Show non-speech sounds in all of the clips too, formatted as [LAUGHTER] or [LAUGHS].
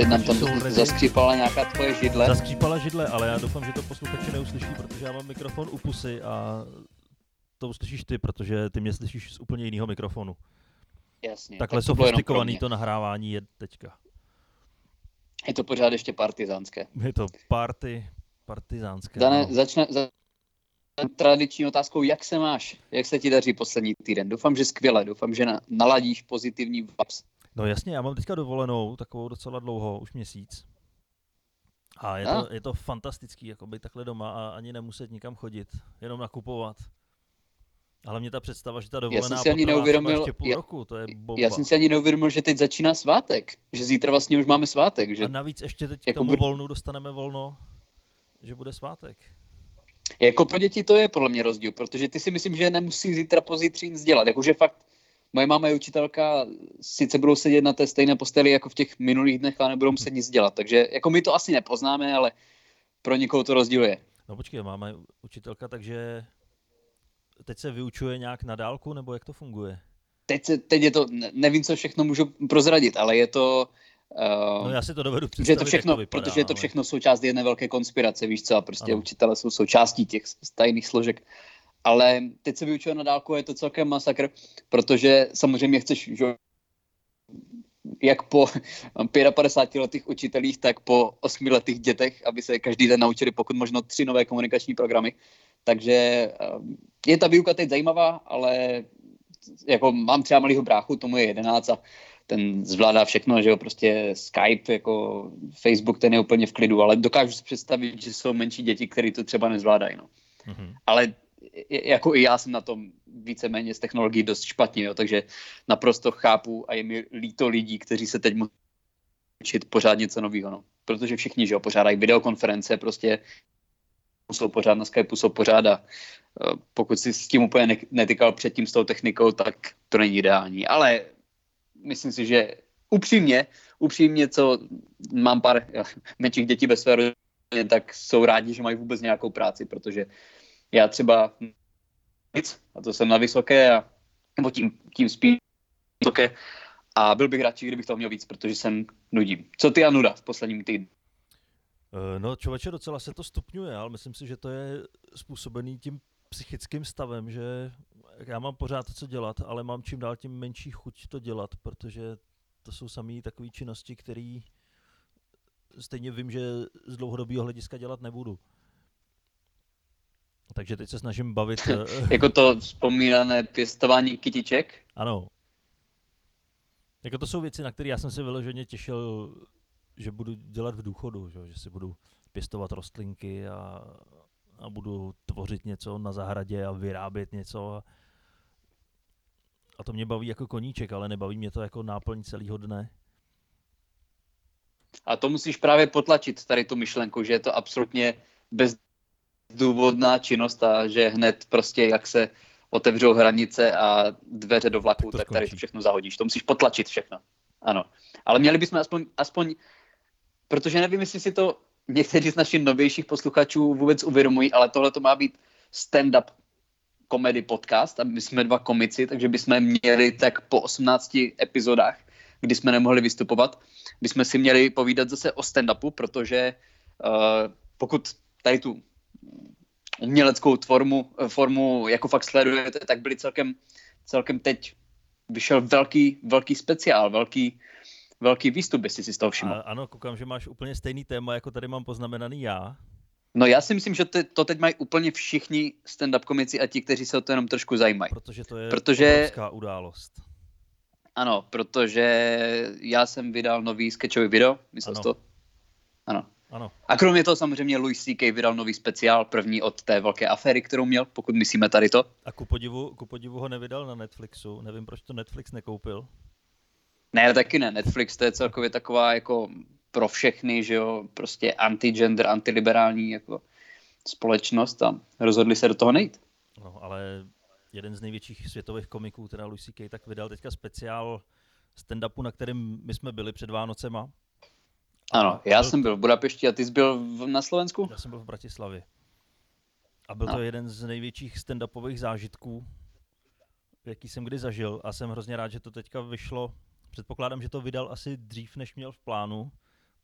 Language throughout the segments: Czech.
Teď nám tam zaskřípala nějaká tvoje židle. Zaskřípala židle, ale já doufám, že to posluchači neuslyší, protože já mám mikrofon u pusy a to uslyšíš ty, protože ty mě slyšíš z úplně jiného mikrofonu. Jasně. Takhle tak sofistikovaný to nahrávání je teďka. Je to pořád ještě partizánské. Je to party, partizánské. Dane, no. začne, za, tradiční otázkou, jak se máš? Jak se ti daří poslední týden? Doufám, že skvěle, doufám, že na, naladíš pozitivní vibes. No jasně, já mám teďka dovolenou, takovou docela dlouho, už měsíc. A je, to, je to fantastický, jako být takhle doma a ani nemuset nikam chodit, jenom nakupovat. Ale mě ta představa, že ta dovolená já jsem si ani neuvědomil, ještě půl já, roku, to je bomba. Já jsem si ani neuvědomil, že teď začíná svátek, že zítra vlastně už máme svátek. Že... A navíc ještě teď jako tomu volnu dostaneme volno, že bude svátek. Jako pro děti to je podle mě rozdíl, protože ty si myslím, že nemusí zítra pozítří nic dělat. Jakože fakt moje máma je učitelka, sice budou sedět na té stejné posteli jako v těch minulých dnech, ale nebudou muset nic dělat. Takže jako my to asi nepoznáme, ale pro někoho to rozdíl je. No počkej, máma je učitelka, takže teď se vyučuje nějak na dálku, nebo jak to funguje? Teď, se, teď je to, nevím, co všechno můžu prozradit, ale je to... Uh, no já si to dovedu představit, to všechno, to vypadá, Protože je to všechno ale... součást jedné velké konspirace, víš co, a prostě ano. učitele jsou součástí těch tajných složek ale teď se vyučuje na dálku, je to celkem masakr, protože samozřejmě chceš, že jak po 55 letých učitelích, tak po 8 letých dětech, aby se každý den naučili pokud možno tři nové komunikační programy. Takže eh, je ta výuka teď zajímavá, ale jako mám třeba malýho bráchu, tomu je 11 a ten zvládá všechno, že jo, prostě Skype, jako Facebook, ten je úplně v klidu, ale dokážu si představit, že jsou menší děti, které to třeba nezvládají, no. Mm-hmm. Ale jako i já jsem na tom víceméně z technologií dost špatně, jo, takže naprosto chápu a je mi líto lidí, kteří se teď musí učit pořád něco nového, no. Protože všichni, že jo, pořádají videokonference, prostě jsou pořád na Skypeu, jsou pořád a pokud si s tím úplně netykal předtím s tou technikou, tak to není ideální. Ale myslím si, že upřímně, upřímně, co mám pár [LAUGHS] menších dětí ve své rodině, tak jsou rádi, že mají vůbec nějakou práci, protože já třeba nic, a to jsem na vysoké, a, nebo tím, tím spíš vysoké, a byl bych radši, kdybych to měl víc, protože jsem nudím. Co ty a nuda v posledním týdnu? Eh, no člověče, docela se to stupňuje, ale myslím si, že to je způsobený tím psychickým stavem, že já mám pořád co dělat, ale mám čím dál tím menší chuť to dělat, protože to jsou samé takové činnosti, které stejně vím, že z dlouhodobého hlediska dělat nebudu. Takže teď se snažím bavit... [LAUGHS] Eh, jako to vzpomínané pěstování kytiček? Ano. Jako to jsou věci, na které já jsem se vyloženě těšil, že budu dělat v důchodu, že, že si budu pěstovat rostlinky a, a budu tvořit něco na zahradě a vyrábět něco. A, a to mě baví jako koníček, ale nebaví mě to jako náplň celého dne. A to musíš právě potlačit, tady tu myšlenku, že je to absolutně bez důvodná činnost a že hned prostě jak se otevřou hranice a dveře do vlaku, tak, tak tady všechno zahodíš. To musíš potlačit všechno. Ano. Ale měli bychom aspoň, aspoň protože nevím, jestli si to někteří z našich novějších posluchačů vůbec uvědomují, ale tohle to má být stand-up komedy podcast a my jsme dva komici, takže bychom měli tak po 18 epizodách, kdy jsme nemohli vystupovat, bychom si měli povídat zase o stand-upu, protože uh, pokud tady tu uměleckou formu, formu jako fakt sledujete, tak byly celkem, celkem teď vyšel velký, velký speciál, velký, velký výstup, jestli si z toho všiml. Ano, koukám, že máš úplně stejný téma, jako tady mám poznamenaný já. No já si myslím, že to, to teď mají úplně všichni stand-up komici a ti, kteří se o to jenom trošku zajímají. Protože to je protože... obrovská událost. Ano, protože já jsem vydal nový sketchový video, myslel to? Ano. Ano. A kromě toho samozřejmě Louis C.K. vydal nový speciál, první od té velké aféry, kterou měl, pokud myslíme tady to. A ku podivu, ku podivu ho nevydal na Netflixu, nevím, proč to Netflix nekoupil. Ne, taky ne, Netflix to je celkově taková jako pro všechny, že jo, prostě anti-gender, antiliberální jako společnost a rozhodli se do toho nejít. No, ale jeden z největších světových komiků, teda Louis C.K., tak vydal teďka speciál stand-upu, na kterém my jsme byli před Vánocema. Ano, já byl jsem byl v Budapešti a ty jsi byl v, na Slovensku? Já jsem byl v Bratislavě. A byl no. to jeden z největších stand-upových zážitků, jaký jsem kdy zažil. A jsem hrozně rád, že to teďka vyšlo. Předpokládám, že to vydal asi dřív, než měl v plánu,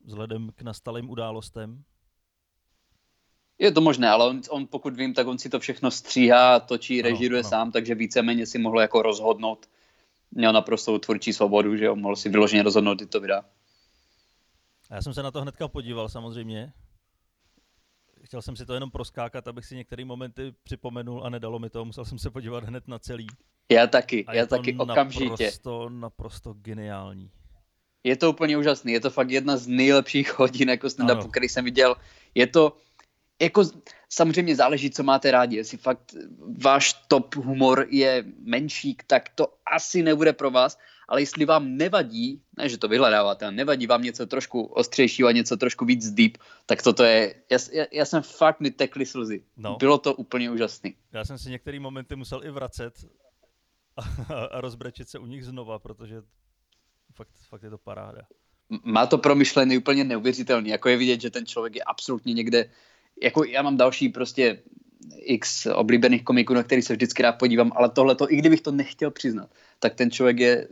vzhledem k nastalým událostem. Je to možné, ale on, on pokud vím, tak on si to všechno stříhá, točí, ano, režiruje ano. sám, takže víceméně si mohl jako rozhodnout. Měl naprosto tvůrčí svobodu, že jo, mohl si vyloženě rozhodnout, kdy to vydá. Já jsem se na to hnedka podíval samozřejmě. Chtěl jsem si to jenom proskákat, abych si některé momenty připomenul a nedalo mi to, musel jsem se podívat hned na celý. Já taky, a já taky okamžitě. Naprosto, naprosto geniální. Je to úplně úžasný, je to fakt jedna z nejlepších hodin jako stand který jsem viděl. Je to, jako samozřejmě záleží, co máte rádi. Jestli fakt váš top humor je menší, tak to asi nebude pro vás, ale jestli vám nevadí, ne, že to vyhledáváte, ale nevadí vám něco trošku ostřejšího a něco trošku víc deep, tak toto je, já, já, jsem fakt mi tekly slzy. No. Bylo to úplně úžasný. Já jsem si některé momenty musel i vracet a, a rozbrečet se u nich znova, protože fakt, fakt je to paráda. Má to promyšlený úplně neuvěřitelný, jako je vidět, že ten člověk je absolutně někde jako já mám další prostě x oblíbených komiků, na který se vždycky rád podívám, ale tohle to, i kdybych to nechtěl přiznat, tak ten člověk je,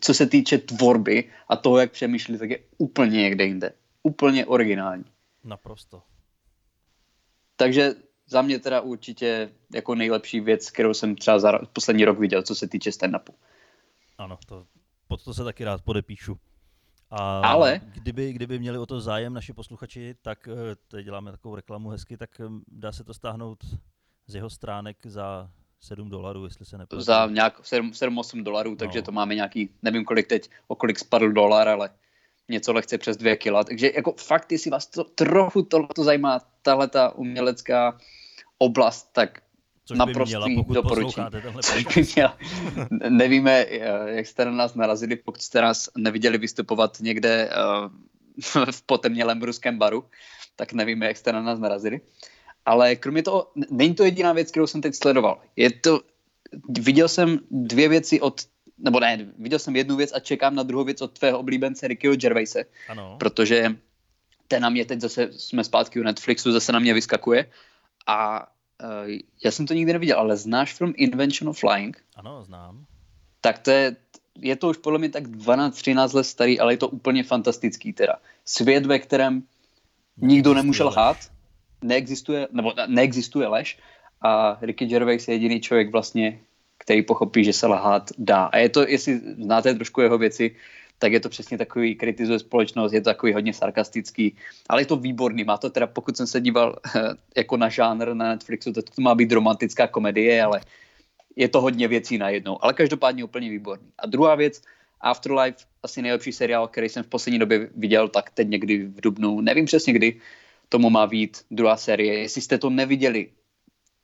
co se týče tvorby a toho, jak přemýšlí, tak je úplně někde jinde. Úplně originální. Naprosto. Takže za mě teda určitě jako nejlepší věc, kterou jsem třeba za poslední rok viděl, co se týče stand-upu. Ano, to, pod to se taky rád podepíšu. A Ale kdyby, kdyby měli o to zájem naši posluchači, tak eh, teď děláme takovou reklamu hezky, tak eh, dá se to stáhnout z jeho stránek za 7 dolarů, jestli se nepletu. Za nějak 7-8 dolarů, takže no. to máme nějaký, nevím kolik teď, o kolik spadl dolar, ale něco lehce přes 2 kila. Takže jako fakt, jestli vás to trochu to zajímá, tahle ta umělecká oblast, tak Což naprosto by měla, pokud doporučím. by měla. Nevíme, jak jste na nás narazili, pokud jste nás neviděli vystupovat někde uh, [LAUGHS] v potemnělém ruském baru, tak nevíme, jak jste na nás narazili. Ale kromě toho, není to jediná věc, kterou jsem teď sledoval. Je to, viděl jsem dvě věci od, nebo ne, viděl jsem jednu věc a čekám na druhou věc od tvého oblíbence Rickyho Gervaise, ano. protože ten na mě teď zase, jsme zpátky u Netflixu, zase na mě vyskakuje a uh, já jsem to nikdy neviděl, ale znáš film Invention of Flying? Ano, znám. Tak to je, je to už podle mě tak 12-13 let starý, ale je to úplně fantastický teda. Svět, ve kterém nikdo nemůže lhát, neexistuje, nebo neexistuje lež a Ricky Gervais je jediný člověk vlastně, který pochopí, že se lhát dá. A je to, jestli znáte trošku jeho věci, tak je to přesně takový, kritizuje společnost, je to takový hodně sarkastický, ale je to výborný. Má to teda, pokud jsem se díval jako na žánr na Netflixu, tak to má být romantická komedie, ale je to hodně věcí najednou. Ale každopádně úplně výborný. A druhá věc, Afterlife, asi nejlepší seriál, který jsem v poslední době viděl, tak teď někdy v Dubnu, nevím přesně kdy, tomu má být druhá série. Jestli jste to neviděli,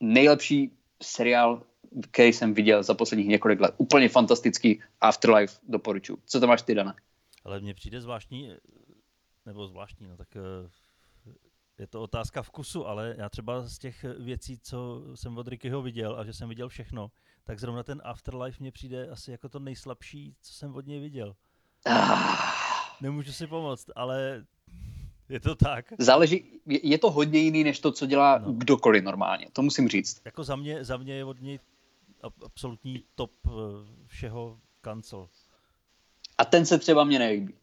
nejlepší seriál který jsem viděl za posledních několik let. Úplně fantastický Afterlife doporučuji. Co to máš ty, Dana? Ale mně přijde zvláštní, nebo zvláštní, no tak eh, je to otázka vkusu, ale já třeba z těch věcí, co jsem od Rickyho viděl a že jsem viděl všechno, tak zrovna ten Afterlife mně přijde asi jako to nejslabší, co jsem od něj viděl. Ah. Nemůžu si pomoct, ale je to tak. Záleží, je to hodně jiný, než to, co dělá no. kdokoliv normálně, to musím říct. Jako za mě, za mě je od něj absolutní top eh, všeho kancel. A ten se třeba mě nelíbí.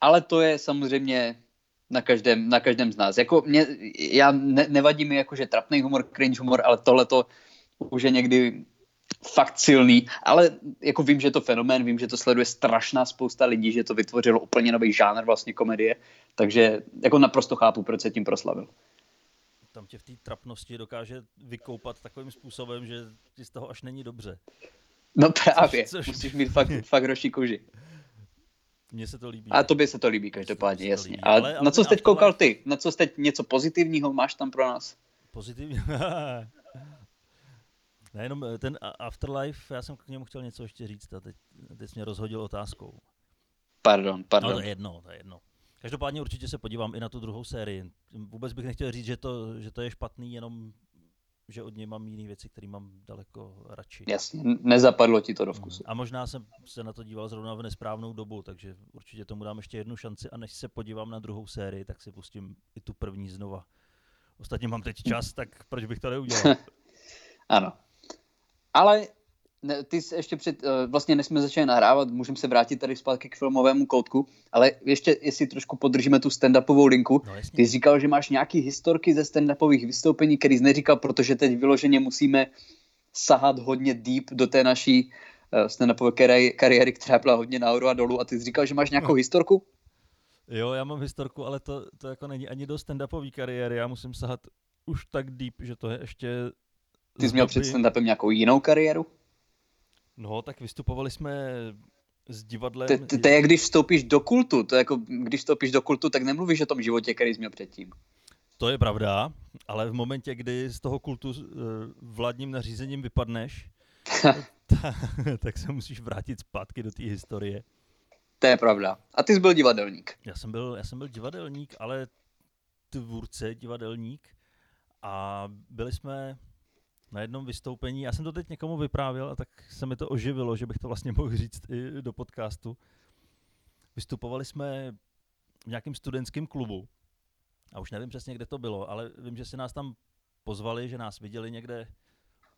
Ale to je samozřejmě na každém, na každém z nás. Jako mě, já ne, nevadí mi jakože trapný humor, cringe humor, ale tohle to už je někdy fakt silný, ale jako vím, že je to fenomén, vím, že to sleduje strašná spousta lidí, že to vytvořilo úplně nový žánr vlastně komedie, takže jako naprosto chápu, proč se tím proslavil tam tě v té trapnosti dokáže vykoupat takovým způsobem, že ti z toho až není dobře. No právě, což, což... musíš mít fakt, [LAUGHS] fakt roší kouži. Mně se to líbí. A tobě se to líbí každopádně, to jasně. Líbí. Ale, ale, ale na co jsi teď koukal ty? Na co jsi teď něco pozitivního máš tam pro nás? Pozitivní? [LAUGHS] Nejenom eh, ten Afterlife, já jsem k němu chtěl něco ještě říct a teď, teď jsi mě rozhodil otázkou. Pardon, pardon. No to je jedno, to je jedno. Každopádně určitě se podívám i na tu druhou sérii. Vůbec bych nechtěl říct, že to, že to je špatný, jenom že od něj mám jiné věci, které mám daleko radši. Jasně, nezapadlo ti to do vkusu. A možná jsem se na to díval zrovna v nesprávnou dobu, takže určitě tomu dám ještě jednu šanci a než se podívám na druhou sérii, tak si pustím i tu první znova. Ostatně mám teď čas, tak proč bych to neudělal? [LAUGHS] ano. Ale ne, ty jsi ještě před, uh, vlastně než jsme začali nahrávat, můžeme se vrátit tady zpátky k filmovému koutku, ale ještě, jestli trošku podržíme tu stand-upovou linku, no, ty jsi říkal, že máš nějaký historky ze stand-upových vystoupení, který jsi neříkal, protože teď vyloženě musíme sahat hodně deep do té naší uh, stand-upové kari- kariéry, která byla hodně nahoru a dolů a ty jsi říkal, že máš nějakou no. historku? Jo, já mám historku, ale to, to jako není ani do stand-upové kariéry, já musím sahat už tak deep, že to je ještě... Ty jsi měl před stand-upem nějakou jinou kariéru? No, tak vystupovali jsme s divadlem. To je jak když vstoupíš do kultu, to je jako když vstoupíš do kultu, tak nemluvíš o tom životě, který jsi měl předtím. To je pravda, ale v momentě, kdy z toho kultu uh, vládním nařízením vypadneš, [LAUGHS] [LAUGHS] tak se musíš vrátit zpátky do té historie. To je pravda. A ty jsi byl divadelník. Já jsem byl, já jsem byl divadelník, ale tvůrce divadelník. A byli jsme na jednom vystoupení, já jsem to teď někomu vyprávěl a tak se mi to oživilo, že bych to vlastně mohl říct i do podcastu. Vystupovali jsme v nějakém studentském klubu a už nevím přesně, kde to bylo, ale vím, že si nás tam pozvali, že nás viděli někde,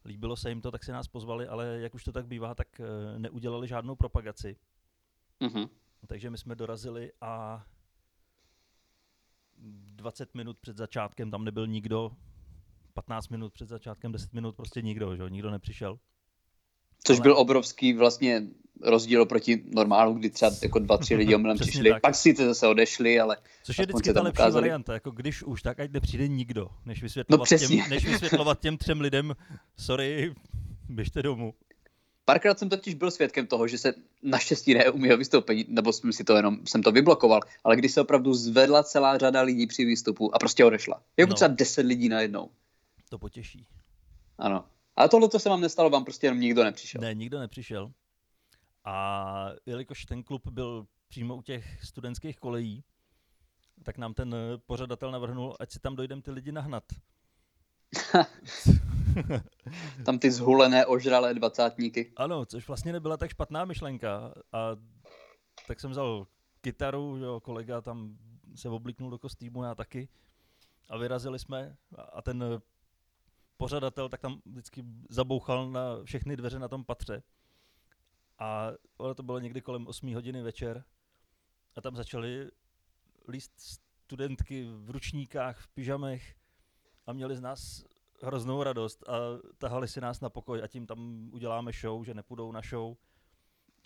líbilo se jim to, tak si nás pozvali, ale jak už to tak bývá, tak eh, neudělali žádnou propagaci. Mm-hmm. Takže my jsme dorazili a 20 minut před začátkem tam nebyl nikdo, 15 minut před začátkem, 10 minut prostě nikdo, že? nikdo nepřišel. Což Ale... byl obrovský vlastně rozdíl proti normálu, kdy třeba jako dva, tři lidi [LAUGHS] omylem přišli, tak. pak si to zase odešli, ale... Což je vždycky ta lepší ukázali. varianta, jako když už, tak ať nepřijde nikdo, než vysvětlovat, no, těm, než vysvětlovat [LAUGHS] těm třem lidem, sorry, běžte domů. Párkrát jsem totiž byl svědkem toho, že se naštěstí neumí vystoupení, nebo jsem si to jenom, jsem to vyblokoval, ale když se opravdu zvedla celá řada lidí při výstupu a prostě odešla. Jako no. třeba deset lidí najednou to potěší. Ano. Ale tohle, co se vám nestalo, vám prostě jenom nikdo nepřišel. Ne, nikdo nepřišel. A jelikož ten klub byl přímo u těch studentských kolejí, tak nám ten pořadatel navrhnul, ať si tam dojdeme ty lidi nahnat. [LAUGHS] tam ty zhulené, ožralé dvacátníky. Ano, což vlastně nebyla tak špatná myšlenka. A tak jsem vzal kytaru, jo, kolega tam se obliknul do kostýmu, já taky. A vyrazili jsme a ten pořadatel tak tam vždycky zabouchal na všechny dveře na tom patře. A ono to bylo někdy kolem 8 hodiny večer a tam začaly líst studentky v ručníkách, v pyžamech a měli z nás hroznou radost a tahali si nás na pokoj a tím tam uděláme show, že nepůjdou na show.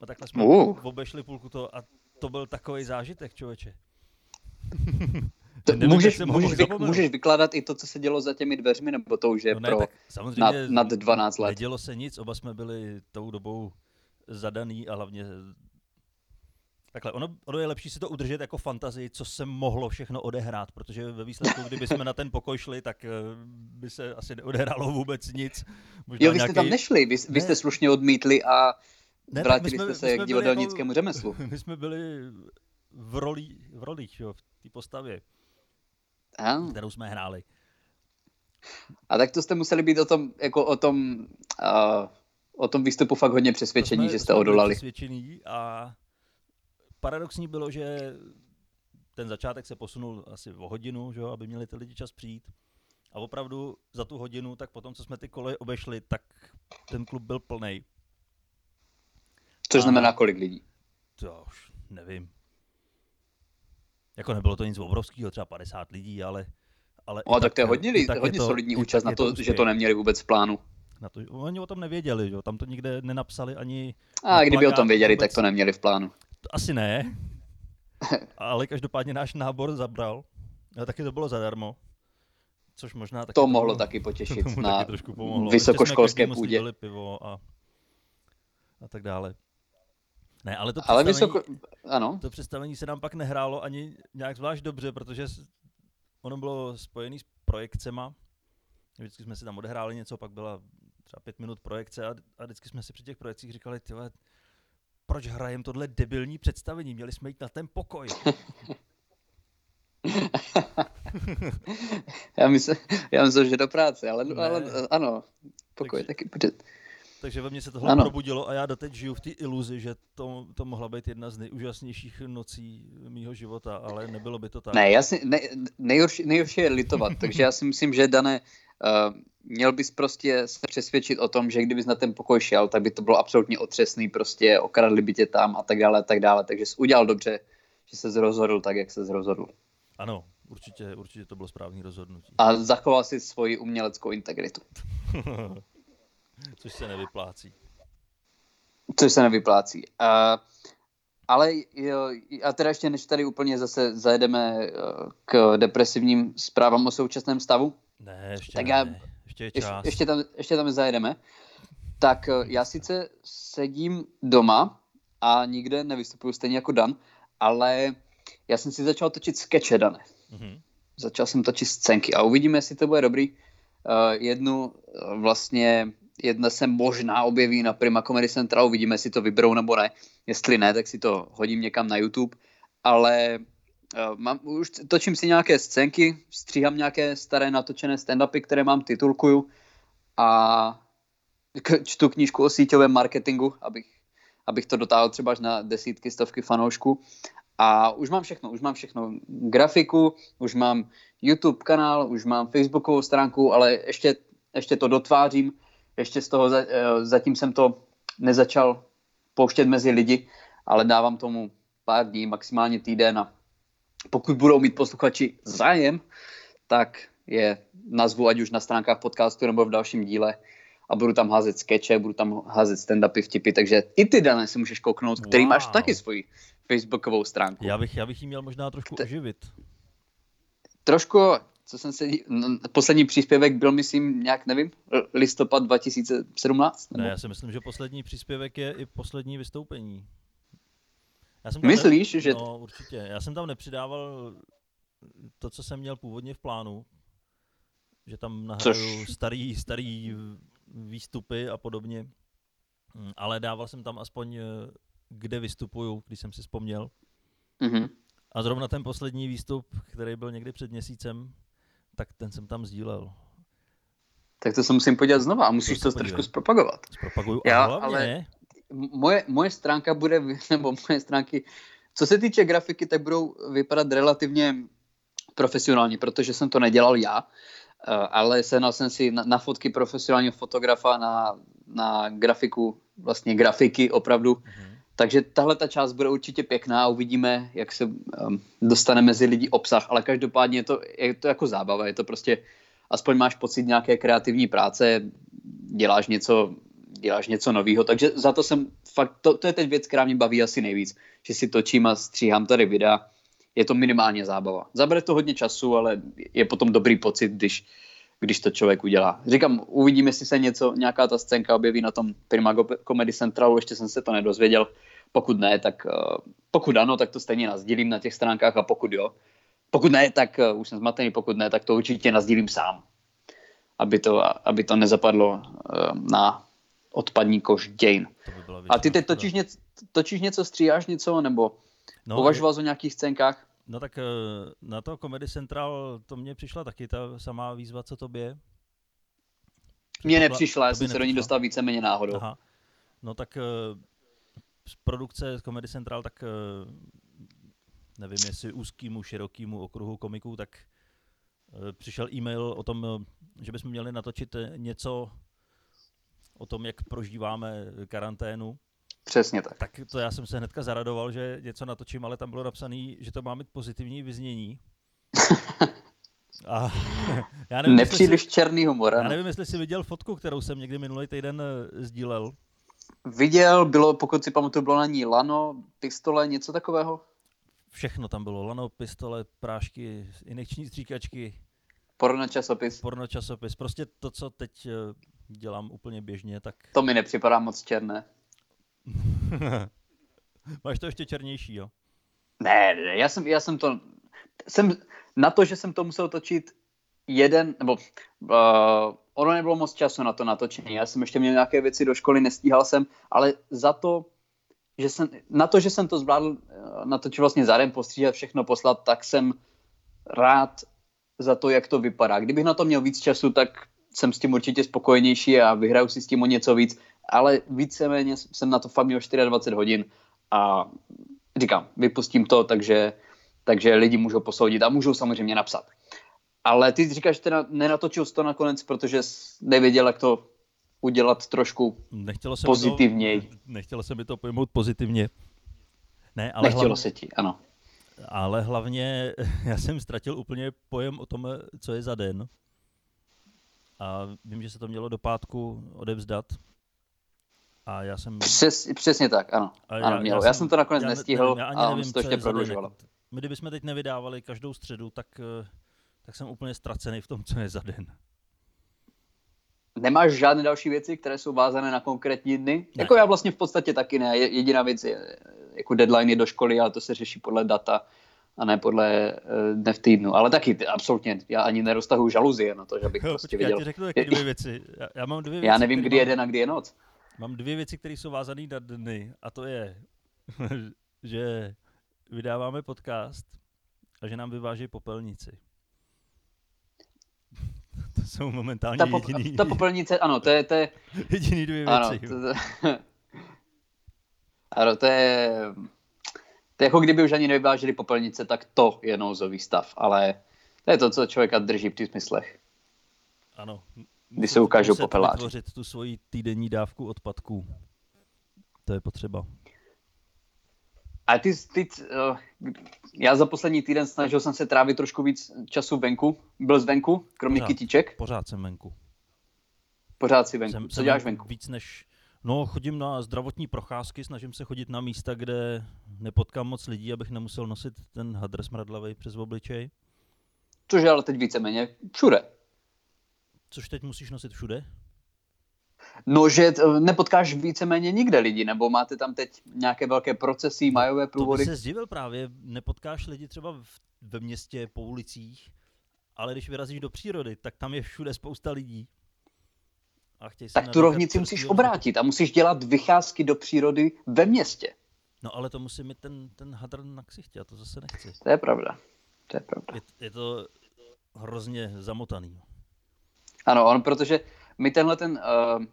A takhle jsme uh. obešli půlku to a to byl takový zážitek, člověče. [LAUGHS] To, nevím, můžeš, můžeš, vy, můžeš vykládat i to, co se dělo za těmi dveřmi, nebo to už je no ne, pro nad, nad 12 let? Nedělo se nic, oba jsme byli tou dobou zadaný a hlavně Takhle, ono, ono je lepší si to udržet jako fantazii, co se mohlo všechno odehrát, protože ve výsledku, kdyby jsme na ten pokoj šli, tak uh, by se asi neodehrálo vůbec nic. Možná jo, vy jste nějaký... tam nešli, vy, vy jste slušně odmítli a ne, vrátili jsme, jste se k divadelnickému jako, řemeslu. [LAUGHS] My jsme byli v, roli, v rolích, jo, v té postavě. Aha. kterou jsme hráli. A tak to jste museli být o tom, jako o tom, uh, o tom výstupu fakt hodně přesvědčení, jsme, že jste odolali. Přesvědčení a paradoxní bylo, že ten začátek se posunul asi o hodinu, že, aby měli ty lidi čas přijít. A opravdu za tu hodinu, tak potom, co jsme ty koleje obešli, tak ten klub byl plný. Což a znamená kolik lidí? To už nevím. Jako nebylo to nic obrovského, třeba 50 lidí, ale... ale o, tak, tak to je hodně, li, hodně to, solidní účast na to, to že to neměli vůbec v plánu. Na to, oni o tom nevěděli, jo? tam to nikde nenapsali ani... A kdyby o tom věděli, vůbec. tak to neměli v plánu. Asi ne, ale každopádně náš nábor zabral. A taky to bylo zadarmo. Což možná taky to, to mohlo taky potěšit na taky trošku pomohlo. vysokoškolské půdě. pivo a, a tak dále. Ne, ale to ale vysoko... ano. To představení se nám pak nehrálo ani nějak zvlášť dobře, protože ono bylo spojené s projekcema. Vždycky jsme si tam odehráli něco, pak byla třeba pět minut projekce a, a vždycky jsme si při těch projekcích říkali, tyhle, proč hrajem tohle debilní představení, měli jsme jít na ten pokoj. [LAUGHS] já, myslím, já myslím, že do práce, ale, ale ano, pokoj takže, taky. Takže ve mně se tohle ano. probudilo a já doteď žiju v té iluzi, že to, to mohla být jedna z nejúžasnějších nocí mýho života, ale nebylo by to tak. Ne, jasně, ne, nejhorší, nejhorší je litovat, [LAUGHS] takže já si myslím, že Dané, uh, měl bys prostě se přesvědčit o tom, že kdybys na ten pokoj šel, tak by to bylo absolutně otřesný, prostě okradli by tě tam a tak dále a tak dále, takže jsi udělal dobře, že se rozhodl tak, jak se rozhodl. Ano, určitě, určitě to bylo správný rozhodnutí. A zachoval si svoji uměleckou integritu. [LAUGHS] Což se nevyplácí. Což se nevyplácí. Uh, ale jo, a teda ještě než tady úplně zase zajedeme eh, k depresivním zprávám o současném stavu. Ne, ještě tak ne. Já, ještě je čas. Ještě, ještě, tam, ještě tam zajedeme. Tak eh, já sice sedím doma a nikde nevystupuju stejně jako Dan, ale já jsem si začal točit skeče, Dane. Mm-hmm. Začal jsem točit scénky a uvidíme, jestli to bude dobrý. Uh, jednu uh, vlastně, jedna se možná objeví na Prima Comedy Central, uvidíme, jestli to vyberou nebo ne. Jestli ne, tak si to hodím někam na YouTube. Ale uh, mám, už točím si nějaké scénky, stříhám nějaké staré natočené stand-upy, které mám, titulkuju a čtu knížku o síťovém marketingu, abych, abych to dotáhl třeba až na desítky, stovky fanoušků. A už mám všechno, už mám všechno. Grafiku, už mám YouTube kanál, už mám Facebookovou stránku, ale ještě, ještě to dotvářím. Ještě z toho, eh, zatím jsem to nezačal pouštět mezi lidi, ale dávám tomu pár dní, maximálně týden a pokud budou mít posluchači zájem, tak je nazvu ať už na stránkách podcastu nebo v dalším díle a budu tam házet skeče, budu tam házet stand-upy, vtipy, takže i ty dané si můžeš kouknout, který wow. máš taky svoji facebookovou stránku. Já bych, já bych jí měl možná trošku oživit. Trošku, co jsem se, no, poslední příspěvek byl, myslím, nějak, nevím, listopad 2017? Nebo? Ne, já si myslím, že poslední příspěvek je i poslední vystoupení. Já jsem Myslíš, ne... že... No, určitě. Já jsem tam nepřidával to, co jsem měl původně v plánu, že tam nahraju Což... starý, starý výstupy a podobně, hm, ale dával jsem tam aspoň, eh, kde vystupuju, když jsem si vzpomněl. Mm-hmm. A zrovna ten poslední výstup, který byl někdy před měsícem, tak ten jsem tam sdílel. Tak to se musím podívat znova a musíš to, to trošku zpropagovat. Zpropaguju a Já, hlavně... Ale moje, moje stránka bude, [LAUGHS] nebo moje stránky, co se týče grafiky, tak budou vypadat relativně profesionálně, protože jsem to nedělal já, Eh, ale sehnal jsem si na, na fotky profesionálního fotografa, na, na grafiku, vlastně grafiky opravdu. Mm-hmm. Takže tahle ta část bude určitě pěkná a uvidíme, jak se um, dostane mezi lidi obsah, ale každopádně je to, je to jako zábava, je to prostě, aspoň máš pocit nějaké kreativní práce, děláš něco, děláš něco nového, takže za to jsem fakt, to, to je teď věc, která mě baví asi nejvíc, že si točím a stříhám tady videa, je to minimálně zábava. Zabere to hodně času, ale je potom dobrý pocit, když, když to člověk udělá. Říkám, uvidíme, jestli se něco, nějaká ta scénka objeví na tom Prima Comedy Centralu, ještě jsem se to nedozvěděl. Pokud ne, tak uh, pokud ano, tak to stejně nazdílím na těch stránkách a pokud jo. Pokud ne, tak uh, už jsem zmatený, pokud ne, tak to určitě nazdílím sám. Aby to, aby to nezapadlo uh, na odpadní koš dějin. By a ty teď točíš, něco, točíš něco, stříháš něco, nebo No, Uvažoval jsi o nějakých scénkách? No tak eh, na to Comedy Central to mně přišla taky ta samá výzva, co tobě. Mně nepřišla, já jsem se do ní dostal víceméně náhodou. Aha. No tak eh, z produkce Comedy Central, tak eh, nevím, jestli úzkýmu, širokýmu okruhu komiků, tak přišel e-mail o tom, že bychom měli natočit něco o tom, jak prožíváme karanténu. Přesně tak. Tak to já jsem se hnedka zaradoval, že něco natočím, ale tam bylo napsané, že to má mít pozitivní vyznění. A [LAUGHS] já nevím, Nepříliš si, černý humor. Já nevím, jestli jsi viděl fotku, kterou jsem někdy minulý týden eh, sdílel. Viděl, bylo, pokud si pamatuju, bylo na ní lano, pistole, něco takového? Všechno tam bylo, lano, pistole, prášky, injekční stříkačky. Porno časopis. Porno časopis, prostě to, co teď eh, dělám úplně běžně, tak... To mi nepřipadá moc černé. [LAUGHS] Máš to ještě černější, jo? Ne, ne, já jsem, já jsem to, jsem, na to, že jsem to musel točit jeden, nebo uh, ono nebylo moc času na to natočení, já jsem ještě měl nějaké věci do školy, nestíhal jsem, ale za to, že jsem, na to, že jsem to zvládl uh, natočit vlastně za den, postříhat všechno, poslat, tak jsem rád, za to, jak to vypadá. Kdybych na to měl víc času, tak jsem s tím určitě spokojenější a vyhraju si s tím o něco víc, ale víceméně jsem na to fakt měl 24 hodin a říkám, vypustím to, takže, takže lidi můžou posoudit a můžou samozřejmě napsat. Ale ty říkáš, že teda nenatočil jsi to nakonec, protože jsi nevěděl, jak to udělat trošku nechtělo se pozitivněji. To, nechtělo se mi to pojmout pozitivně. Ne, ale Nechtělo hlavně, se ti, ano. Ale hlavně [LAUGHS] já jsem ztratil úplně pojem o tom, co je za den. A vím, že se to mělo do pátku odevzdat. A já jsem... Přes, přesně tak, ano. A já, ano mělo. Já, jsem, já jsem to nakonec já nestihl nevím, já ani a nevím, to ještě prodlužovalo. My kdybychom teď nevydávali každou středu, tak, eh, tak jsem úplně ztracený v tom, co je za den. Nemáš žádné další věci, které jsou vázané na konkrétní dny? Ne. Jako já vlastně v podstatě taky ne. Jediná věc je jako deadline do školy, ale to se řeší podle data a ne podle uh, dne v týdnu. Ale taky absolutně, já ani neroztahuji žaluzie na to, že bych jo, prostě počkej, věděl. Já ti řeknu jaké dvě věci. Já, já, mám dvě věci, já nevím, kdy mám, je den a kdy je noc. Mám dvě věci, které jsou vázané na dny a to je, [LAUGHS] že vydáváme podcast a že nám vyváží popelnici. [LAUGHS] To jsou momentálně ta pop, jediný... Ta popelnice, ano, to je... To je [LAUGHS] jediný dvě věci. Ano, to, to, ano, to je... To je jako kdyby už ani nevyváželi popelnice, tak to je nouzový stav, ale to je to, co člověka drží v těch smyslech. Ano. Kdy se ukážou popeláři. vytvořit tu svoji týdenní dávku odpadků. To je potřeba. A ty, ty, uh, já za poslední týden snažil jsem se trávit trošku víc času venku. Byl jsi venku, kromě pořád, kytiček? Pořád jsem venku. Pořád si venku. Jsem, Co jsem děláš venku? Víc než, no chodím na zdravotní procházky, snažím se chodit na místa, kde nepotkám moc lidí, abych nemusel nosit ten hadr smradlavý přes obličej. Což je ale teď víceméně všude. Což teď musíš nosit všude? No, že nepotkáš víceméně nikde lidi, nebo máte tam teď nějaké velké procesy, no, majové průvody? To by se zdivil právě, nepotkáš lidi třeba v, ve městě, po ulicích, ale když vyrazíš do přírody, tak tam je všude spousta lidí. A tak tu rovnici musíš obrátit a musíš dělat vycházky do přírody ve městě. No ale to musí mít ten, ten hadr na ksichtě a to zase nechci. To je pravda. To je pravda. Je, je to hrozně zamotaný. Ano, on, protože my tenhle ten uh,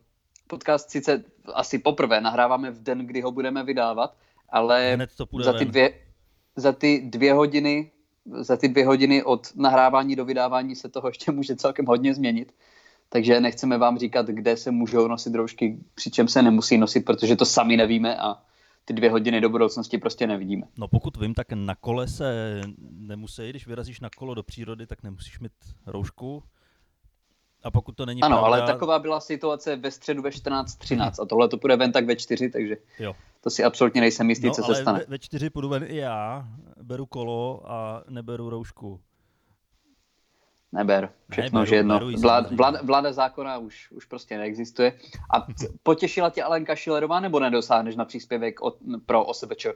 podcast sice asi poprvé nahráváme v den, kdy ho budeme vydávat, ale za ty, dvě, za ty dvě hodiny za ty dvě hodiny od nahrávání do vydávání se toho ještě může celkem hodně změnit. Takže nechceme vám říkat, kde se můžou nosit roušky, přičem se nemusí nosit, protože to sami nevíme a ty dvě hodiny do budoucnosti prostě nevidíme. No pokud vím, tak na kole se nemusí, když vyrazíš na kolo do přírody, tak nemusíš mít roušku. A pokud to není Ano, pravda... ale taková byla situace ve středu ve 14.13 a tohle to půjde ven tak ve 4, takže jo. to si absolutně nejsem jistý, no, co se stane. Ve, ve 4 půjdu ven i já, beru kolo a neberu roušku. Neber, všechno ne, beru, jedno. Vlád, vlád, vláda zákona už, už prostě neexistuje. A potěšila tě Alenka Šilerová nebo nedosáhneš na příspěvek od, pro OSVČ?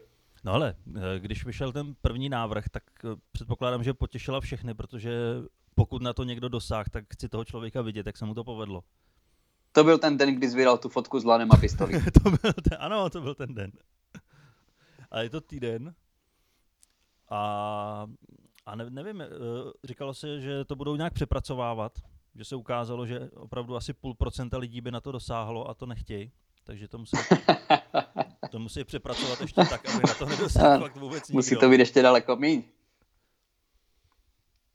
No ale, eh, když vyšel ten první návrh, tak eh, předpokládám, že potěšila všechny, protože pokud na to někdo dosáh, tak chci toho člověka vidět, jak se mu to povedlo. To byl ten den, kdy zvíral tu fotku s lanem a pistolí. [LAUGHS] to byl ten, ano, to byl ten den. A je to týden. A, a ne, nevím, eh, říkalo se, že to budou nějak přepracovávat, že se ukázalo, že opravdu asi půl procenta lidí by na to dosáhlo a to nechtějí. Takže to musí, [LAUGHS] to musí přepracovat ještě tak, aby na to nedosáhl fakt vůbec nikdo. Musí to být ještě daleko míň.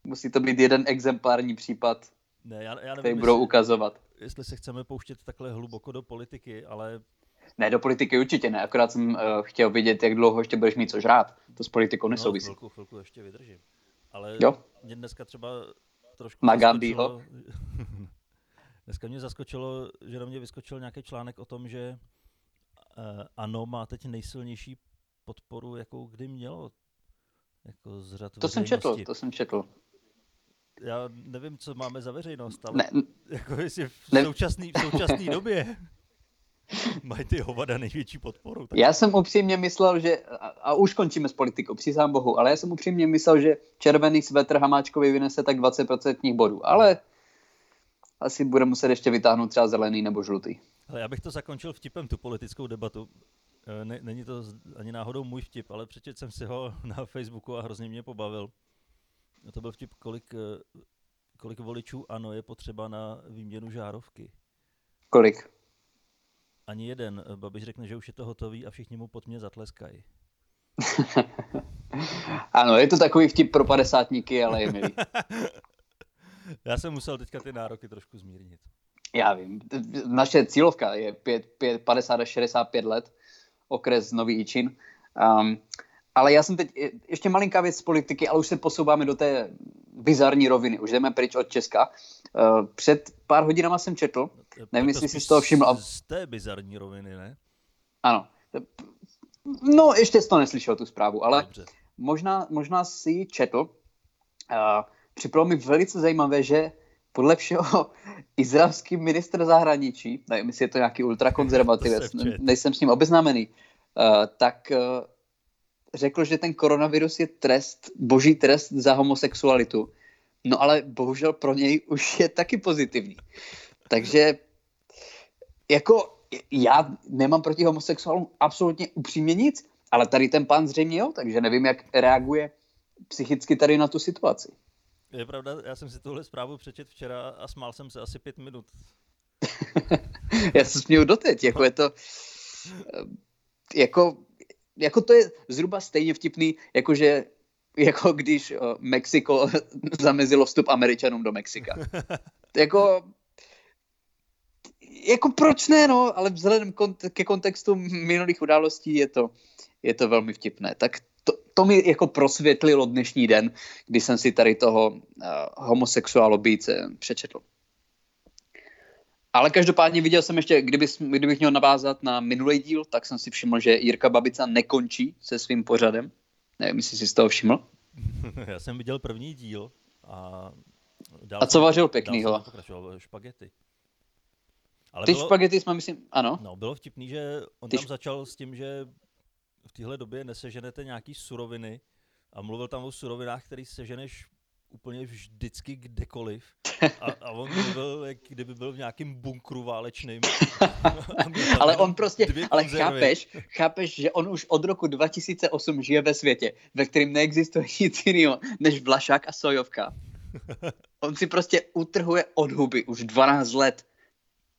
Musí to být jeden exemplární případ, ne, já, já nevím, který budou jestli, ukazovat. Jestli se chceme pouštět takhle hluboko do politiky, ale... Ne, do politiky určitě ne, akorát jsem uh, chtěl vidět, jak dlouho ještě budeš mít co žrát. To s politikou no, nesouvisí. No, chvilku, chvilku ještě vydržím. Ale jo? mě dneska třeba trošku... Na Gandhiho? [LAUGHS] dneska mě zaskočilo, že na mě vyskočil nějaký článek o tom, že uh, ANO má teď nejsilnější podporu, jakou kdy mělo. Jako z řad to jsem četl, to jsem četl já nevím, co máme za veřejnost, ale ne, jako jestli v ne. současné v současný [LAUGHS] době mají ty hovada největší podporu. Tak... Já jsem upřímně myslel, že, a, a už končíme s politikou, přísám bohu, ale já jsem upřímně myslel, že červený svetr Hamáčkovi vynese tak 20% bodů, ale asi bude muset ještě vytáhnout třeba zelený nebo žlutý. Ale já bych to zakončil vtipem, tu politickou debatu. E, není to ani náhodou můj vtip, ale přečet jsem si ho na Facebooku a hrozně mě pobavil to byl vtip, kolik, eh, kolik voličů ano je potřeba na výměnu žárovky. Kolik? Ani jeden. Babiš řekne, že už je to hotový a všichni mu pod mě zatleskají. [LAUGHS] ano, je to takový vtip pro padesátníky, ale je milý. [LAUGHS] Já jsem musel teďka ty nároky trošku zmírnit. Já vím. Naše cílovka je 5, 5, 50 až 65 let, okres Nový Ičin. Um, ale já jsem teď, ještě malinká věc z politiky, ale už se posouváme do té bizarní roviny. Už jdeme pryč od Česka. Uh, před pár hodinama jsem četl, nevím, jestli jsi z toho všiml. Z té bizarní roviny, ne? Ano. No, ještě jsi to neslyšel, tu zprávu, ale Dobře. možná, možná si četl. Uh, připadlo mi velice zajímavé, že podle všeho [LAUGHS] izraelský ministr zahraničí, nevím, jestli je to nějaký [LAUGHS] ultrakonzervativec, nejsem s ním obeznámený, tak řekl, že ten koronavirus je trest, boží trest za homosexualitu. No ale bohužel pro něj už je taky pozitivní. Takže jako já nemám proti homosexuálům absolutně upřímně nic, ale tady ten pán zřejmě jo, takže nevím, jak reaguje psychicky tady na tu situaci. Je pravda, já jsem si tuhle zprávu přečet včera a smál jsem se asi pět minut. [LAUGHS] já se směju doteď, jako je to, jako, jako to je zhruba stejně vtipný, jakože jako když uh, Mexiko [LAUGHS] zamezilo vstup Američanům do Mexika. [LAUGHS] jako, jako proč ne, no, ale vzhledem kont- ke kontextu minulých událostí je to, je to velmi vtipné. Tak to, to mi jako prosvětlilo dnešní den, kdy jsem si tady toho uh, homosexuálobíce přečetl. Ale každopádně viděl jsem ještě, kdyby, kdybych měl navázat na minulý díl, tak jsem si všiml, že Jirka Babica nekončí se svým pořadem. Nevím, jestli jsi z toho všiml. [LAUGHS] Já jsem viděl první díl a... Dál a co vařil pěknýho? špagety. Ale Ty bylo, špagety jsme, myslím, ano. No, bylo vtipný, že on Ty tam začal s tím, že v téhle době neseženete nějaký suroviny a mluvil tam o surovinách, který seženeš úplně vždycky kdekoliv. A, a on mluvil, jak kdyby byl v nějakém bunkru válečným. [LAUGHS] ale on prostě, ale chápeš, chápeš, že on už od roku 2008 žije ve světě, ve kterém neexistuje [LAUGHS] nic jiného než Vlašák a Sojovka. [LAUGHS] On si prostě utrhuje od huby už 12 let.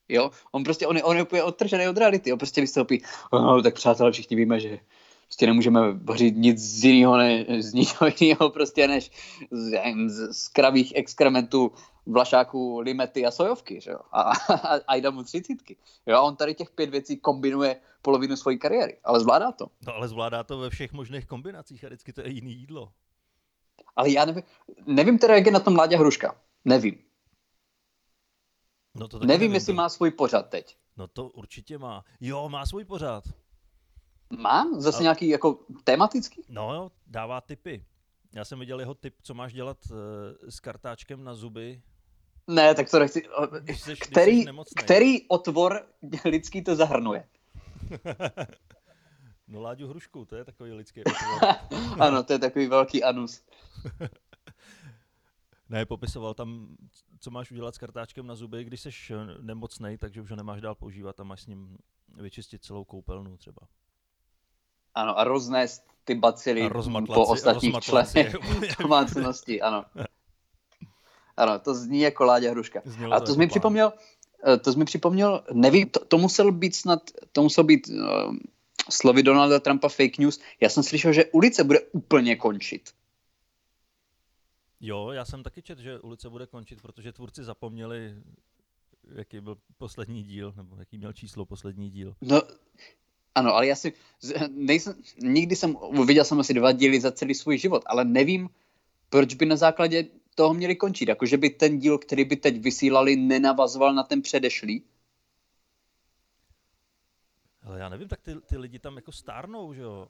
Jo? On prostě, on je, on je úplně odtržený od reality. On prostě vystoupí, no, tak přátelé, všichni víme, že prostě nemůžeme vařit nic z jiného, ne, z ničeho jiného prostě než z, z, z kravých exkrementů, vlašáků, limety a sojovky, že jo? A, a, a jde mu třicítky. Jo? A on tady těch pět věcí kombinuje polovinu své kariéry, ale zvládá to. No ale zvládá to ve všech možných kombinacích a vždycky to je jiný jídlo. Ale já nevím, nevím teda, jak je na tom Láďa Hruška. Nevím. No to nevím, nevím, jestli má svůj pořad teď. No to určitě má. Jo, má svůj pořad. Má? Zase A... nějaký jako tematický? No dává tipy. Já jsem viděl jeho tip, co máš dělat uh, s kartáčkem na zuby. Ne, tak to nechci. Když jsi, který, když jsi který otvor [LAUGHS] lidský to zahrnuje? [LAUGHS] no Láďu Hrušku, to je takový lidský [LAUGHS] otvor. ano, to je takový velký anus. ne, popisoval tam, co máš udělat s kartáčkem na zuby, když jsi nemocnej, takže už ho nemáš dál používat a máš s ním vyčistit celou koupelnu třeba. Ano, a roznést ty bacily po ostatních členech [LAUGHS] [LAUGHS] domácnosti, ano. [LAUGHS] Ano, to zní jako Láďa Hruška. Znělo a to, to jsi mi připomněl, eh, to jsi mi připomněl, nevím, to, to musel být snad, to musel být uh, slovy Donalda Trumpa fake news. Já jsem slyšel, že ulice bude úplně končit. Jo, já jsem taky četl, že ulice bude končit, protože tvůrci zapomněli, jaký byl poslední díl, nebo jaký měl číslo poslední díl. No, ano, ale já si nejsem, nikdy jsem, viděl jsem asi dva díly za celý svůj život, ale nevím, proč by na základě toho měli končit. Jakože by ten díl, který by teď vysílali, nenavazoval na ten předešlý. Ale já nevím, tak ty, ty lidi tam jako stárnou, že jo?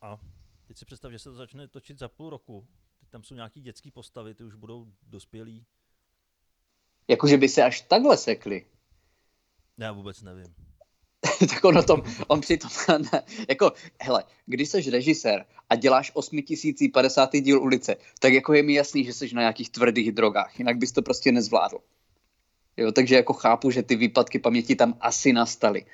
A teď si představ, že se to začne točit za půl roku. Teď tam jsou nějaký dětský postavy, ty už budou dospělí. Jakože by se až takhle sekli. Já vůbec nevím. [LAUGHS] tak on o tom, on přitom, ne, [LAUGHS] jako, hele, když jsi režisér a děláš 8050. díl ulice, tak jako je mi jasný, že jsi na nějakých tvrdých drogách, jinak bys to prostě nezvládl. Jo, takže jako chápu, že ty výpadky paměti tam asi nastaly.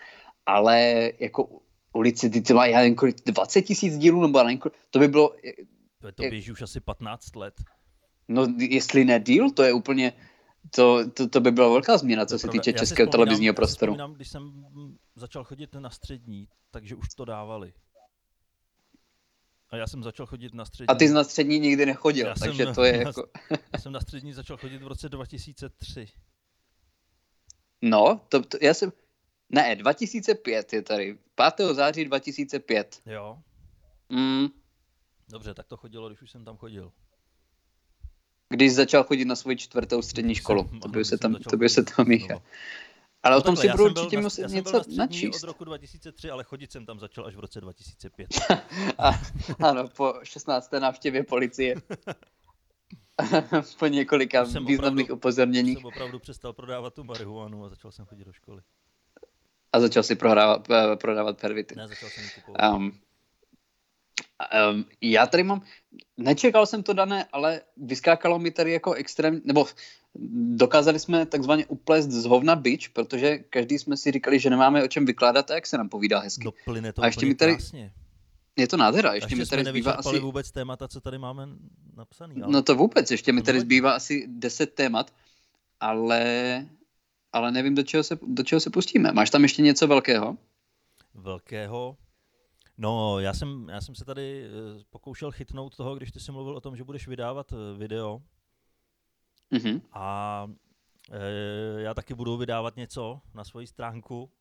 Ale jako ulici, ty, ty má, já nevím, 20 tisíc dílů, nebo nevím, to by bylo... To, to běží už asi 15 let. No, jestli ne deal, to je úplně, to, to, to by byla velká změna, co se týče českého televizního prostoru. Já když jsem začal chodit na střední, takže už to dávali. A já jsem začal chodit na střední. A ty na střední nikdy nechodil, já takže jsem, to je [LAUGHS] na, jako... já jsem na střední začal chodit v roce 2003. No, to, to já jsem... Ne, 2005 je tady. 5. září 2005. Jo. Mm. Dobře, tak to chodilo, když už jsem tam chodil. Když začal chodit na svoji čtvrtou střední školu. To by se tam, to by se tam míchal. Ale no o tom takhle, si budu určitě muset něco načíst. od roku 2003, ale chodit jsem tam začal až v roce 2005. [LAUGHS] A, ano, po 16. návštěvě policie. [LAUGHS] po několika jsem významných opravdu, upozorněních. Jsem opravdu přestal prodávat tu marihuanu a začal jsem chodit do školy. A začal si prohrávat, eh, prodávat pervity. Ne, začal jsem kupovat. Um, um, já tady mám, nečekal jsem to dané, ale vyskákalo mi tady jako extrém, nebo dokázali jsme takzvaně uplést z hovna bič, protože každý jsme si říkali, že nemáme o čem vykládat a jak se nám povídá hezky. No plyne to a ještě mi tady, krásně. Je to nádhera, ještě, ještě mi tady zbývá asi... vůbec témata, co tady máme napsaný. Ale... No to vůbec, ještě mi tady zbývá asi 10 témat, ale, ale nevím, do čeho, se, do čeho se pustíme. Máš tam ještě něco velkého? Velkého? No, já jsem, já jsem se tady eh, pokoušel chytnout toho, když ty jsi mluvil o tom, že budeš vydávat eh, video. Mm-hmm. A e, já taky budu vydávat něco na svoji stránku.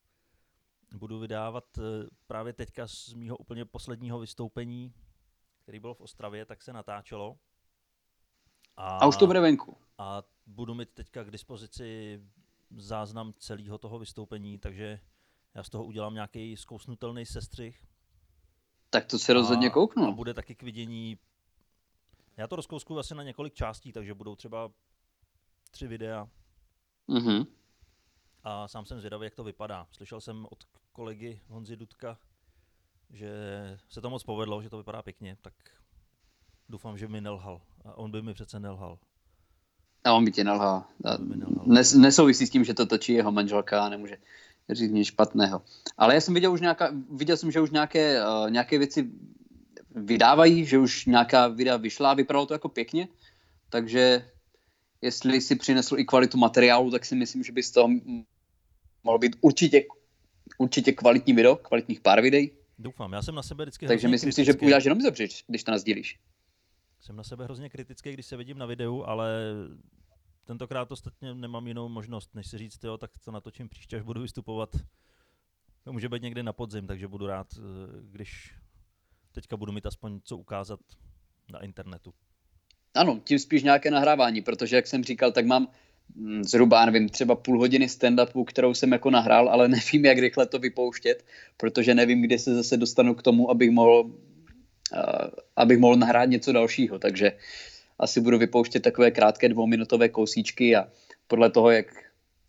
Budu vydávat e, právě teďka z mýho úplně posledního vystoupení, který bylo v Ostravě, tak se natáčelo. A, a už to bude venku. A budu mít teďka k dispozici záznam celého toho vystoupení, takže já z toho udělám nějaký zkousnutelný sestřih. Tak to se rozhodně kouknu. A bude taky k vidění. Já to rozkouskuju asi na několik částí, takže budou třeba tři videa. Mm-hmm. A sám jsem zvědavý, jak to vypadá. Slyšel jsem od kolegy Honzi Dudka, že se to moc povedlo, že to vypadá pěkně, tak doufám, že mi nelhal. A on by mi přece nelhal. A on by tě nelhal. Nes, nesouvisí s tím, že to točí jeho manželka a nemůže říct nic špatného. Ale já jsem viděl už nějaká, viděl jsem, že už nějaké, uh, nějaké věci vydávají, že už nějaká videa vyšla a vypadalo to jako pěkně, takže jestli si přinesl i kvalitu materiálu, tak si myslím, že by z toho mohlo být určitě, určitě kvalitní video, kvalitních pár videí. Doufám, já jsem na sebe vždycky Takže myslím kritický. si, že uděláš jenom dobře, když to nazdílíš. Jsem na sebe hrozně kritický, když se vidím na videu, ale tentokrát ostatně nemám jinou možnost, než si říct, jo, tak to natočím příště, až budu vystupovat. To může být někdy na podzim, takže budu rád, eh, když teďka budu mít aspoň co ukázat na internetu. Ano, tím spíš nějaké nahrávání, protože jak jsem říkal, tak mám mm, zhruba, nevím, třeba půl hodiny stand-upu, kterou jsem jako nahrál, ale [LAUGHS] nevím, jak rychle to vypouštět, protože nevím, kde se zase dostanu k tomu, abych mohl, uh, abych mohl nahrát něco dalšího, takže asi budu vypouštět takové krátké dvouminutové kousíčky a podle toho, jak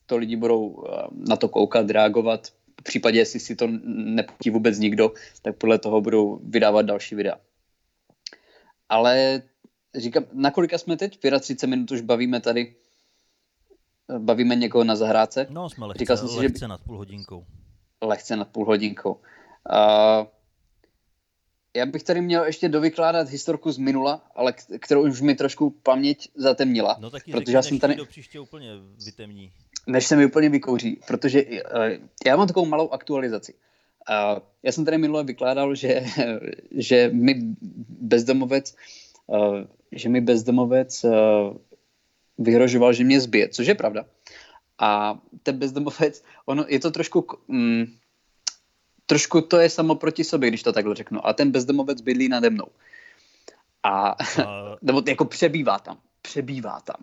to lidi budou uh, na to koukat, reagovat, v případě, jestli si to nepustí vůbec nikdo, tak podle toho budou vydávat další videa. Ale říkám, na kolika jsme teď? 35 minut už bavíme tady, bavíme někoho na zahrádce. No, jsme lehce, Říkal jsem si, lehce že... nad půl hodinkou. Lehce nad půl hodinkou. Uh, já bych tady měl ještě dovykládat historku z minula, ale kterou už mi trošku paměť zatemnila. No tak protože já jsem tady... do příště úplně vytemní. Než se mi úplně vykouří, protože uh, já mám takovou malou aktualizaci. Uh, já jsem tady minule vykládal, že, [LAUGHS] že mi bezdomovec uh, že mi bezdomovec uh, vyhrožoval, že mě zbije, což je pravda. A ten bezdomovec, ono je to trošku, mm, trošku to je samo proti sobě, když to takhle řeknu. A ten bezdomovec bydlí nade mnou. A, uh... [LAUGHS] nebo jako přebývá tam. Přebývá tam.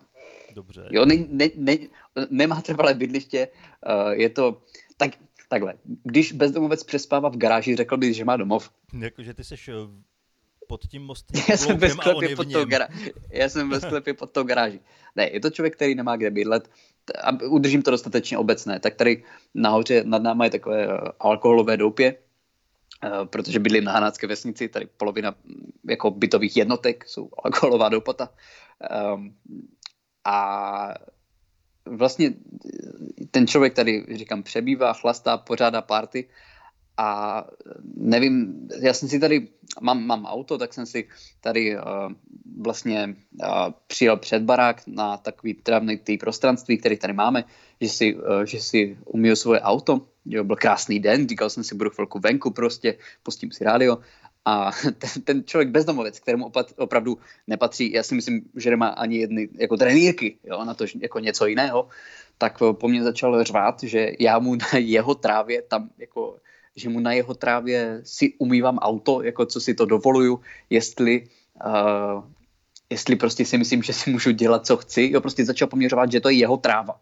Dobře. Jo, ne, ne, ne, nemá trvalé bydliště, uh, je to, tak, takhle, když bezdomovec přespává v garáži, řekl bych, že má domov. Jakože ty seš pod tím mostem. [LAUGHS] Já jsem ve sklepě pod tou garáží. Já jsem ve sklepě pod tou garáží. Ne, je to člověk, který nemá kde bydlet. Udržím to dostatečně obecné. Tak tady nahoře nad náma je takové eh, alkoholové doupě, eh, protože bydlím na Hanácké vesnici, tady polovina mm, jako bytových jednotek jsou [LAUGHS] alkoholová doupota. Um, a vlastně ten člověk tady, říkám, přebývá, chlastá, pořádá party a nevím, já jsem si tady, mám, mám auto, tak jsem si tady uh, vlastně uh, přijel před barák na takový travný ty prostranství, který tady máme, že si, uh, že si umiju svoje auto, jo, byl krásný den, říkal jsem si, budu chvilku venku prostě, pustím si rádio. A [LAUGHS] ten, ten člověk bezdomovec, kterému opat, opravdu nepatří, já si myslím, že nemá ani jedny jako trenýrky, jo, na to jako něco jiného, tak po mně začal řvát, že já mu na jeho trávě tam jako že mu na jeho trávě si umývám auto, jako co si to dovoluju, jestli, uh, jestli prostě si myslím, že si můžu dělat, co chci. Jo, prostě začal poměřovat, že to je jeho tráva.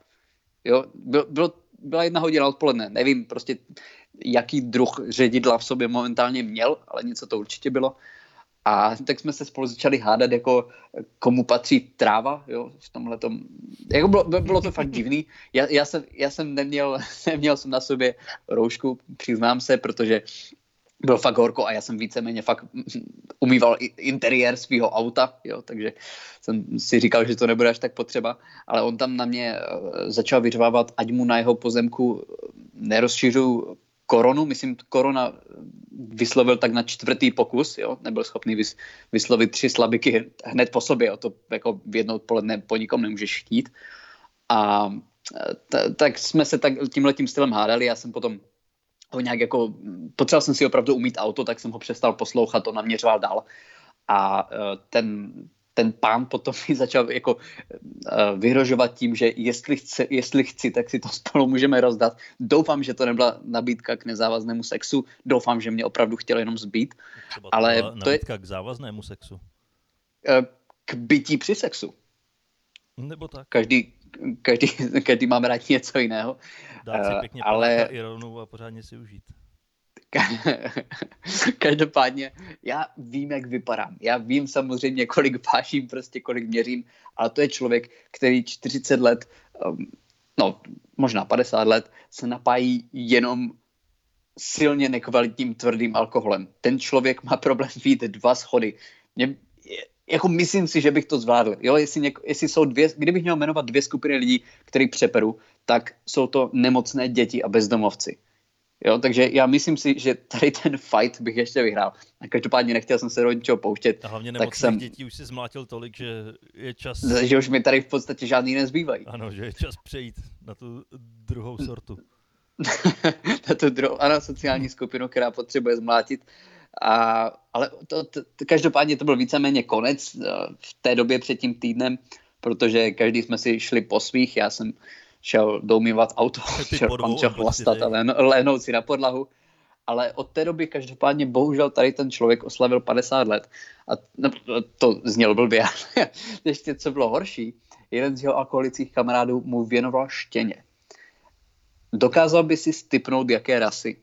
Jo, bylo, byla jedna hodina odpoledne, nevím prostě, jaký druh ředidla v sobě momentálně měl, ale něco to určitě bylo. A tak jsme se spolu začali hádat, jako komu patří tráva, jo, v tomhle tom. Jako bylo, bylo to fakt [LAUGHS] divný. Já, já, jsem, já jsem neměl, [LAUGHS] neměl jsem na sobě roušku, přiznám se, protože bylo fakt horko a já jsem víceméně fakt umýval interiér svého auta, jo, takže jsem si říkal, že to nebude až tak potřeba, ale on tam na mě eh, začal vyřvávat, ať mu na jeho pozemku nerozšiřuju koronu, myslím, korona vyslovil tak na čtvrtý pokus, jo, nebyl schopný vys, vyslovit tři slabiky hned po sobě, jo, to jako v jedno odpoledne po nikom nemůžeš chtít. A t- tak jsme se tak tímhletím stylem hádali, já jsem potom ho nějak jako, potřeboval jsem si opravdu umít auto, tak jsem ho přestal poslouchat, on naměřoval dál. A e, ten, ten pán potom mi začal jako uh, vyhrožovat tím, že jestli, chce, jestli chci, tak si to spolu můžeme rozdat. Doufám, že to nebyla nabídka k nezávaznému sexu, doufám, že mě opravdu chtěl jenom zbít. Třeba to ale to je k závaznému sexu. Uh, k bytí při sexu. Nebo tak. Každý, každý, [LAUGHS] každý máme rád něco jiného. Dát si eh, pěkně uh, ale... ironu a pořádně si užít. [LAUGHS] Každopádně já vím, jak vypadám. Já vím samozřejmě, kolik vážím, prostě kolik měřím, ale to je člověk, který 40 let, um, no možná 50 let, se napájí jenom silně nekvalitním tvrdým alkoholem. Ten člověk má problém [LAUGHS] vít dva schody. Mě, jako myslím si, že bych to zvládl. Jo, jestli, něko, jestli jsou dvě, kdybych měl jmenovat dvě skupiny lidí, který přeperu, tak jsou to nemocné děti a bezdomovci. Jo, takže já myslím si, že tady ten fight bych ještě vyhrál. A každopádně nechtěl jsem se do ničeho pouštět. A hlavně tak jsem... dětí už si zmlátil tolik, že je čas... Že už mi tady v podstatě žádný nezbývají. Ano, že je čas přejít na tu druhou sortu. [LAUGHS] na tu druhou, ano, sociální skupinu, která potřebuje zmlátit. A, ale to, to, to, každopádně to byl víceméně konec eh, v té době před tím týdnem, protože každý jsme si šli po svých. Já jsem šel doumývat auto, [LAUGHS] šel šel chlastat a lénout si na podlahu. Ale od té doby každopádně bohužel tady ten člověk oslavil 50 let. A no, to znělo blbě. [LAUGHS] Ještě co bylo horší, jeden z jeho alkoholických kamarádů mu věnoval štěně. Dokázal by si stipnout, jaké rasy?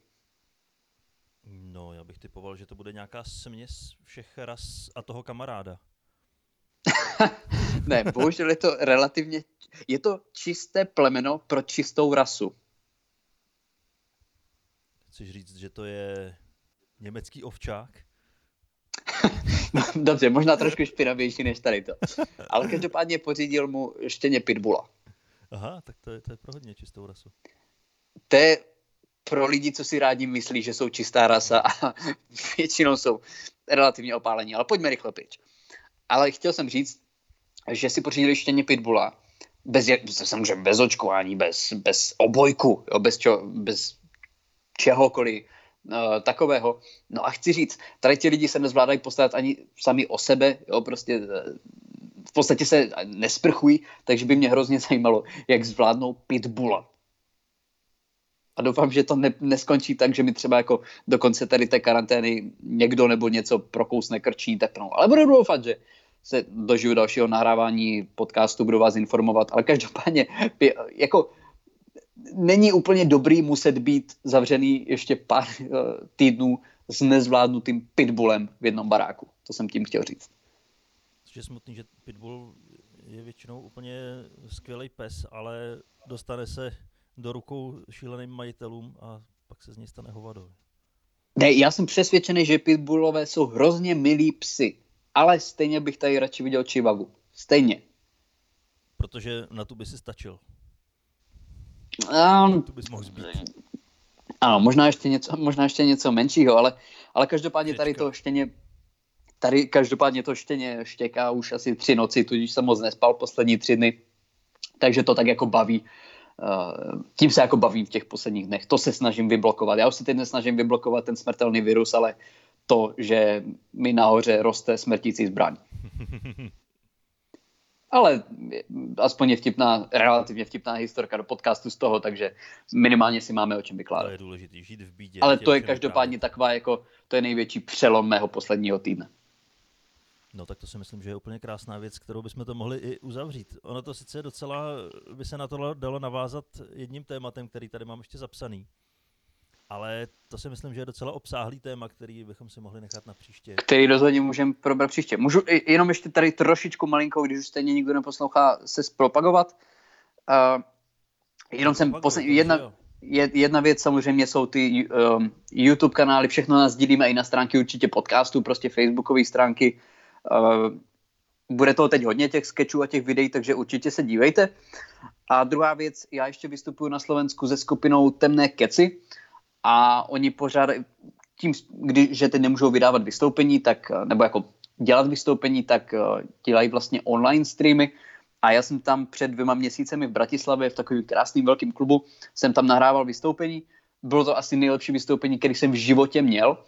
No, já bych typoval, že to bude nějaká směs všech ras a toho kamaráda. Ne, bohužel je to relativně, je to čisté plemeno pro čistou rasu. Chceš říct, že to je německý ovčák? [LAUGHS] no, dobře, možná trošku špinavější než tady to. Ale každopádně pořídil mu štěně pitbula. Aha, tak to je, to je pro hodně čistou rasu. To je pro lidi, co si rádi myslí, že jsou čistá rasa a [LAUGHS] většinou jsou relativně opálení. Ale pojďme rychle pryč. Ale chtěl jsem říct, že si pořídili štěně pitbula, bez, samozřejmě bez očkování, bez, bez obojku, jo, bez, čo, bez čehokoliv uh, takového. No a chci říct, tady ti lidi se nezvládají postarat ani sami o sebe, jo, prostě uh, v podstatě se nesprchují, takže by mě hrozně zajímalo, jak zvládnou pitbula. A doufám, že to ne, neskončí tak, že mi třeba jako do konce tady té karantény někdo nebo něco prokousne krční tepnou. Ale budu doufat, že se dožiju dalšího nahrávání podcastu, budu vás informovat, ale každopádně jako není úplně dobrý muset být zavřený ještě pár uh, týdnů s nezvládnutým pitbullem v jednom baráku. To jsem tím chtěl říct. Což je smutný, že pitbull je většinou úplně skvělý pes, ale dostane se do rukou šíleným majitelům a pak se z něj stane hovado. Ne, já jsem přesvědčený, že pitbullové jsou hrozně milí psy ale stejně bych tady radši viděl Chivagu. Stejně. Protože na tu by si stačil. Um, tu bys mohl zbít. Ano, možná ještě něco, možná ještě něco menšího, ale, ale každopádně tady to štěně, tady každopádně to štěně štěká už asi tři noci, tudíž jsem moc nespal poslední tři dny, takže to tak jako baví. Uh, tím se jako bavím v těch posledních dnech. To se snažím vyblokovat. Já už se teď nesnažím vyblokovat ten smrtelný virus, ale to, že mi nahoře roste smrtící zbraň. [LAUGHS] Ale aspoň je vtipná, relativně vtipná historka do podcastu z toho, takže minimálně si máme o čem vykládat. To je důležité, žít v bídě. Ale to je každopádně taková jako, to je největší přelom mého posledního týdne. No tak to si myslím, že je úplně krásná věc, kterou bychom to mohli i uzavřít. Ono to sice docela by se na to dalo navázat jedním tématem, který tady mám ještě zapsaný. Ale to si myslím, že je docela obsáhlý téma, který bychom si mohli nechat na příště. Který rozhodně můžeme probrat příště. Můžu jenom ještě tady trošičku malinkou, když už stejně nikdo neposlouchá, se zpropagovat. Uh, jenom jsem poslední, jedna, jedna věc samozřejmě jsou ty um, YouTube kanály, všechno nás dílíme i na stránky určitě podcastů, prostě Facebookové stránky. Uh, bude to teď hodně těch sketchů a těch videí, takže určitě se dívejte. A druhá věc, já ještě vystupuji na Slovensku se skupinou Temné keci a oni pořád tím, kdy, že teď nemůžou vydávat vystoupení, tak, nebo jako dělat vystoupení, tak uh, dělají vlastně online streamy. A já jsem tam před dvěma měsícemi v Bratislavě v takovém krásným velkým klubu, jsem tam nahrával vystoupení, bylo to asi nejlepší vystoupení, který jsem v životě měl.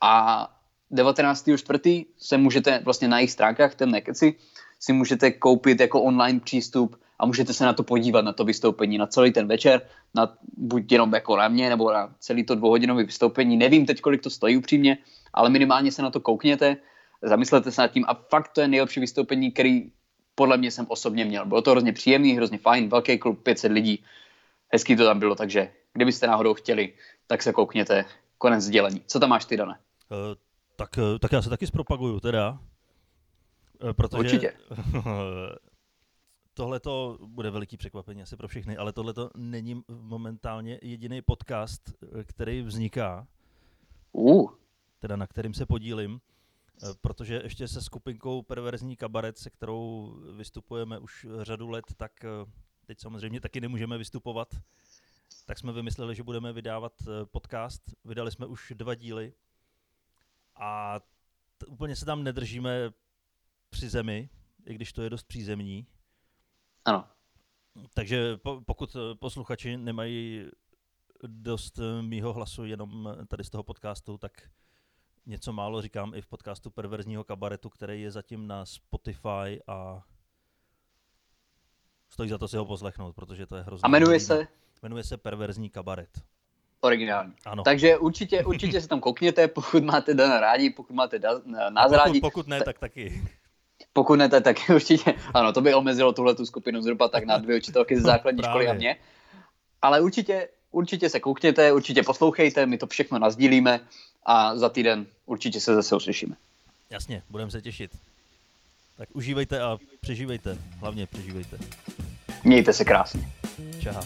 A 19.4. se můžete vlastně na jejich stránkách, ten nekeci, si můžete koupit jako online přístup a můžete se na to podívat, na to vystoupení, na celý ten večer, na, buď jenom jako na mě, nebo na celý to dvouhodinové vystoupení. Nevím teď, kolik to stojí upřímně, ale minimálně se na to koukněte, zamyslete se nad tím a fakt to je nejlepší vystoupení, který podle mě jsem osobně měl. Bylo to hrozně příjemný, hrozně fajn, velký klub, 500 lidí, hezký to tam bylo, takže kdybyste náhodou chtěli, tak se koukněte, konec sdělení. Co tam máš ty, Dane? Tak, eh, tak já se taky zpropaguju teda. Uh, protože Určitě. [LAUGHS] tohle to bude veliký překvapení asi pro všechny, ale tohle to není momentálně jediný podcast, který vzniká. Uh. Teda na kterým se podílím, protože ještě se skupinkou Perverzní kabaret, se kterou vystupujeme už řadu let, tak teď samozřejmě taky nemůžeme vystupovat, tak jsme vymysleli, že budeme vydávat podcast. Vydali jsme už dva díly a t- úplně se tam nedržíme při zemi, i když to je dost přízemní. Ano. Takže po, pokud eh, posluchači nemají dost eh, mýho hlasu jenom eh, tady z toho podcastu, tak něco málo říkám i v podcastu Perverzního kabaretu, který je zatím na Spotify a stojí za to si ho poslechnout, protože to je hrozně. A jmenuje se? Jmenuje se Perverzní kabaret. Originální. Ano. Takže určitě, určitě se tam koukněte, pokud máte Dan rádi, pokud máte da, nás pokud, rádi. Pokud ne, tak taky. Pokud ne, tak [LAUGHS] určitě, ano, to by omezilo tuhle tu skupinu zhruba tak na dvě učitelky ze [LAUGHS] základní no, školy a mě. Ale určitě, určitě se koukněte, určitě poslouchejte, my to všechno nazdílíme a za týden určitě se zase uslyšíme. Jasně, budeme se těšit. Tak užívejte a přežívejte, hlavně přežívejte. Mějte se krásně. Čau.